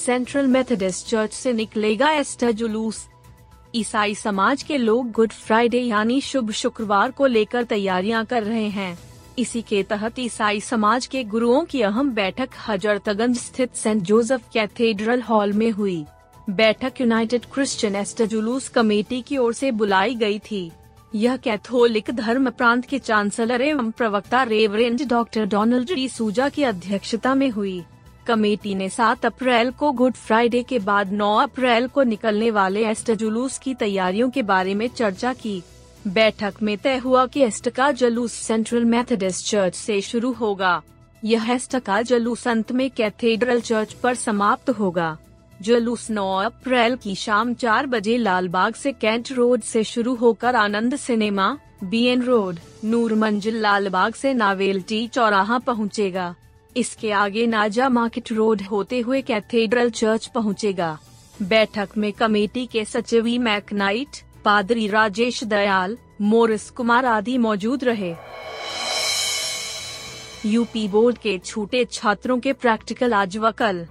Central Methodist church से निकलेगा ester जुलूस। ईसाई समाज के लोग गुड फ्राइडे यानी शुभ शुक्रवार को लेकर तैयारियाँ कर रहे हैं। इसी के तहत ईसाई समाज के गुरुओं की अहम बैठक हजरतगंज स्थित सेंट जोसेफ कैथेड्रल हॉल में हुई। बैठक यूनाइटेड क्रिश्चियन एस्टर जुलूस कमेटी की ओर से बुलाई गई थी। यह कैथोलिक धर्म प्रांत के चांसलर एवं प्रवक्ता रेवरेंड डॉक्टर डोनाल्ड डी सूजा की अध्यक्षता में हुई। कमेटी ने 7 अप्रैल को गुड फ्राइडे के बाद 9 अप्रैल को निकलने वाले एस्टर जुलूस की तैयारियों के बारे में चर्चा की। बैठक में तय हुआ कि एस्टर का जुलूस सेंट्रल मेथोडिस्ट चर्च से शुरू होगा। यह एस्टर का जुलूस अंत में कैथेड्रल चर्च पर समाप्त होगा। जुलूस 9 अप्रैल की शाम चार बजे लालबाग से कैंट रोड से शुरू होकर Anand cinema B N road Noor Manzil Lalbagh से नावेल्टी चौराहा पहुंचेगा। इसके आगे नाजा मार्केट रोड होते हुए कैथेड्रल चर्च पहुंचेगा। बैठक में कमेटी के सचिव मैकनाइट, पादरी राजेश दयाल, मोरिस कुमार आदि मौजूद रहे। यूपी बोर्ड के छूटे छात्रों के प्रैक्टिकल आज व कल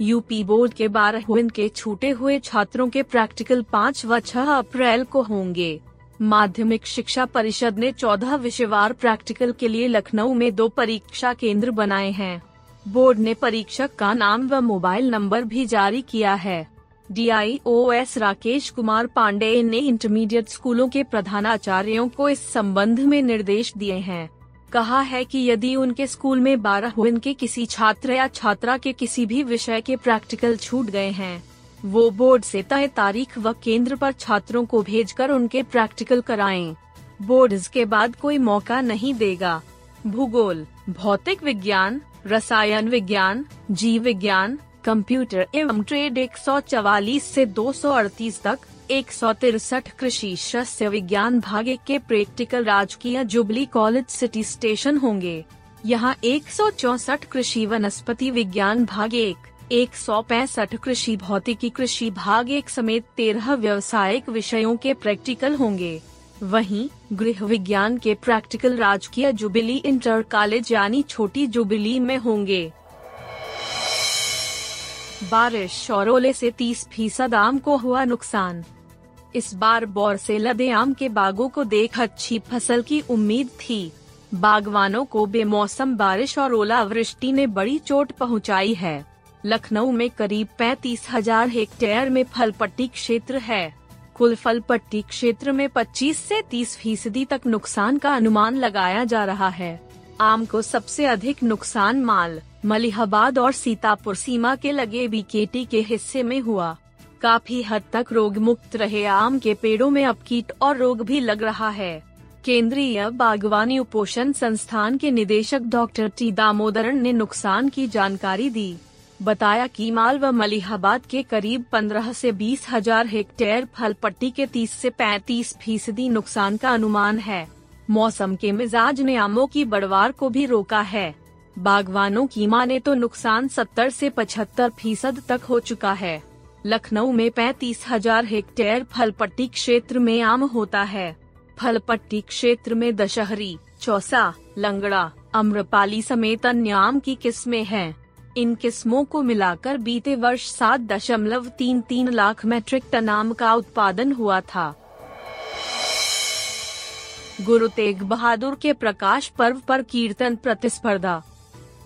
यूपी बोर्ड के बारह के छूटे हुए छात्रों के प्रैक्टिकल पाँच व छह अप्रैल को होंगे। माध्यमिक शिक्षा परिषद ने चौदह विषयवार प्रैक्टिकल के लिए लखनऊ में दो परीक्षा केंद्र बनाए हैं। बोर्ड ने परीक्षक का नाम व मोबाइल नंबर भी जारी किया है। डी एस राकेश कुमार पांडे ने इंटरमीडिएट स्कूलों के प्रधानाचार्यों को इस संबंध में निर्देश दिए हैं। कहा है कि यदि उनके स्कूल में बारह के किसी छात्र या छात्रा के किसी भी विषय के प्रैक्टिकल छूट गए हैं। वो बोर्ड से तय तारीख व केंद्र पर छात्रों को भेजकर उनके प्रैक्टिकल कराएँ। बोर्ड इसके बाद कोई मौका नहीं देगा। भूगोल, भौतिक विज्ञान, रसायन विज्ञान, जीव विज्ञान, कंप्यूटर एवं ट्रेड 144 से 238 तक, एक सौ तिरसठ कृषि शस्य विज्ञान भाग एक के प्रैक्टिकल राजकीय जुबली कॉलेज सिटी स्टेशन होंगे। यहाँ एक सौ चौसठ कृषि वनस्पति विज्ञान भाग एक। एक सौ पैंसठ कृषि भौतिकी कृषि भाग एक समेत तेरह व्यवसायिक विषयों के प्रैक्टिकल होंगे। वहीं, गृह विज्ञान के प्रैक्टिकल राजकीय जुबिली इंटर कॉलेज यानी छोटी जुबिली में होंगे। बारिश और ओले से 30 फ़ीसद आम को हुआ नुकसान। इस बार बौर से लदे आम के बागों को देख अच्छी फ़सल की उम्मीद थी। बागवानों को बेमौसम बारिश और ओलावृष्टि ने बड़ी चोट पहुंचाई है। लखनऊ में करीब पैतीस हज़ार हेक्टेयर में फल पट्टी क्षेत्र है। कुल फल पट्टी क्षेत्र में 25 से 30 फ़ीसदी तक नुकसान का अनुमान लगाया जा रहा है। आम को सबसे अधिक नुकसान माल, मलिहाबाद और सीतापुर सीमा के लगे बीकेटी के हिस्से में हुआ। काफ़ी हद तक रोग मुक्त रहे आम के पेड़ों में अब कीट और रोग भी लग रहा है। केंद्रीय बागवानी उपोषण संस्थान के निदेशक डॉक्टर टी दामोदरन ने नुकसान की जानकारी दी। बताया कि व मलिहाबाद के करीब 15 से बीस हज़ार हेक्टेयर फल पट्टी के 30 से 35 फ़ीसदी नुकसान का अनुमान है। मौसम के मिजाज ने आमों की बढ़वार को भी रोका है। बागवानों की माने तो नुकसान 70 से 75 फ़ीसद तक हो चुका है। लखनऊ में पैतीस हज़ार हेक्टेयर फल पट्टी क्षेत्र में आम होता है। फल पट्टी क्षेत्र में दशहरी, चौसा, लंगड़ा, अम्रपाली समेत अन्य आम की किस्में हैं। इन किस्मों को मिलाकर बीते वर्ष सात दशमलव तीन तीन लाख मैट्रिक टन आम का उत्पादन हुआ था। गुरु तेग बहादुर के प्रकाश पर्व पर कीर्तन प्रतिस्पर्धा।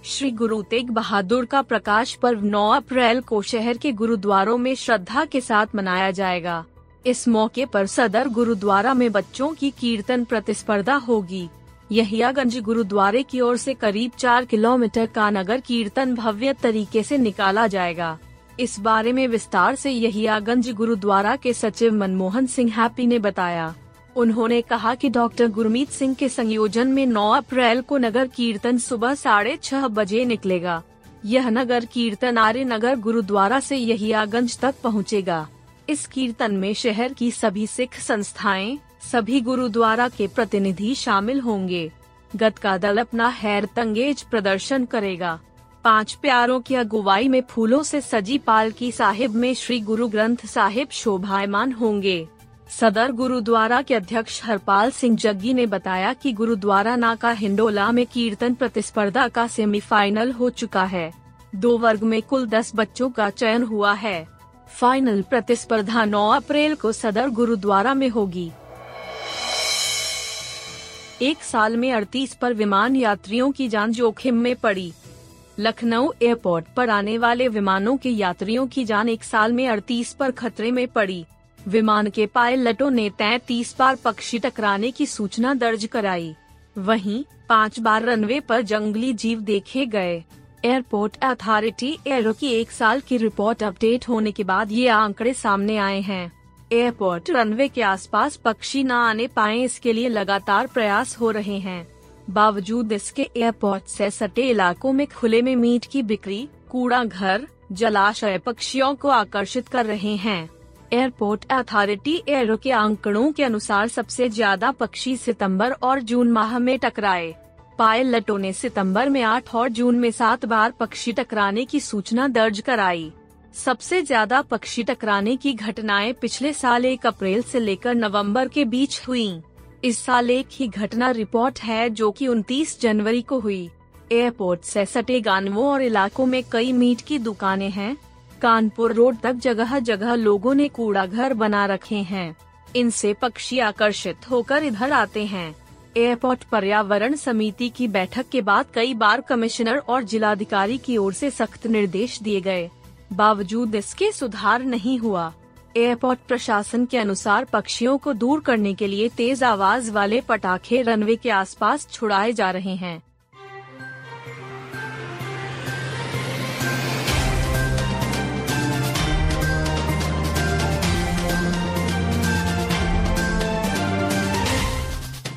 श्री गुरु तेग बहादुर का प्रकाश पर्व 9 अप्रैल को शहर के गुरुद्वारों में श्रद्धा के साथ मनाया जाएगा। इस मौके पर सदर गुरुद्वारा में बच्चों की कीर्तन प्रतिस्पर्धा होगी। यहियागंज गुरुद्वारे की ओर से करीब चार किलोमीटर का नगर कीर्तन भव्य तरीके से निकाला जाएगा। इस बारे में विस्तार से यहियागंज गुरुद्वारा के सचिव मनमोहन सिंह हैप्पी ने बताया। उन्होंने कहा कि डॉक्टर गुरमीत सिंह के संयोजन में 9 अप्रैल को नगर कीर्तन सुबह साढ़े छह बजे निकलेगा। यह नगर कीर्तन आर्य नगर गुरुद्वारा से यहियागंज तक पहुंचेगा। इस कीर्तन में शहर की सभी सिख संस्थाएँ सभी गुरुद्वारा के प्रतिनिधि शामिल होंगे। गत का दल अपना हैर तंगेज प्रदर्शन करेगा। पाँच प्यारों की अगुवाई में फूलों से सजी पालकी साहिब में श्री गुरु ग्रंथ साहिब शोभायमान होंगे। सदर गुरुद्वारा के अध्यक्ष हरपाल सिंह जग्गी ने बताया कि गुरुद्वारा नाका हिंडोला में कीर्तन प्रतिस्पर्धा का सेमीफाइनल हो चुका है। दो वर्ग में कुल दस बच्चों का चयन हुआ है। फाइनल प्रतिस्पर्धा 9 अप्रैल को सदर गुरुद्वारा में होगी। एक साल में अड़तीस पर विमान यात्रियों की जान जोखिम में पड़ी। लखनऊ एयरपोर्ट पर आने वाले विमानों के यात्रियों की जान एक साल में अड़तीस पर खतरे में पड़ी। विमान के पायलटों ने तैतीस बार पक्षी टकराने की सूचना दर्ज कराई। वहीं, पाँच बार रनवे पर जंगली जीव देखे गए। एयरपोर्ट अथॉरिटी एयरो की एक साल की रिपोर्ट अपडेट होने के बाद ये आंकड़े सामने आए हैं। एयरपोर्ट रनवे के आसपास पक्षी न आने पाए इसके लिए लगातार प्रयास हो रहे हैं। बावजूद इसके एयरपोर्ट से सटे इलाकों में खुले में मीट की बिक्री कूड़ा घर जलाशय पक्षियों को आकर्षित कर रहे हैं। एयरपोर्ट अथॉरिटी एयरो के आंकड़ों के अनुसार सबसे ज़्यादा पक्षी सितंबर और जून माह में टकराए। पायलटों ने सितंबर में आठ और जून में सात बार पक्षी टकराने की सूचना दर्ज कराई। सबसे ज़्यादा पक्षी टकराने की घटनाएँ पिछले साल एक अप्रैल से लेकर नवंबर के बीच हुई। इस साल एक ही घटना रिपोर्ट है जो कि 29 जनवरी को हुई। एयरपोर्ट से सटे गानवों और इलाकों में कई मीट की दुकानें हैं। कानपुर रोड तक जगह जगह लोगों ने कूड़ा घर बना रखे हैं। इनसे पक्षी आकर्षित होकर इधर आते हैं। एयरपोर्ट पर्यावरण समिति की बैठक के बाद कई बार कमिश्नर और जिलाधिकारी की ओर से सख्त निर्देश दिए गए। बावजूद इसके सुधार नहीं हुआ। एयरपोर्ट प्रशासन के अनुसार पक्षियों को दूर करने के लिए तेज आवाज़ वाले पटाखे रनवे के आसपास छुड़ाए जा रहे हैं।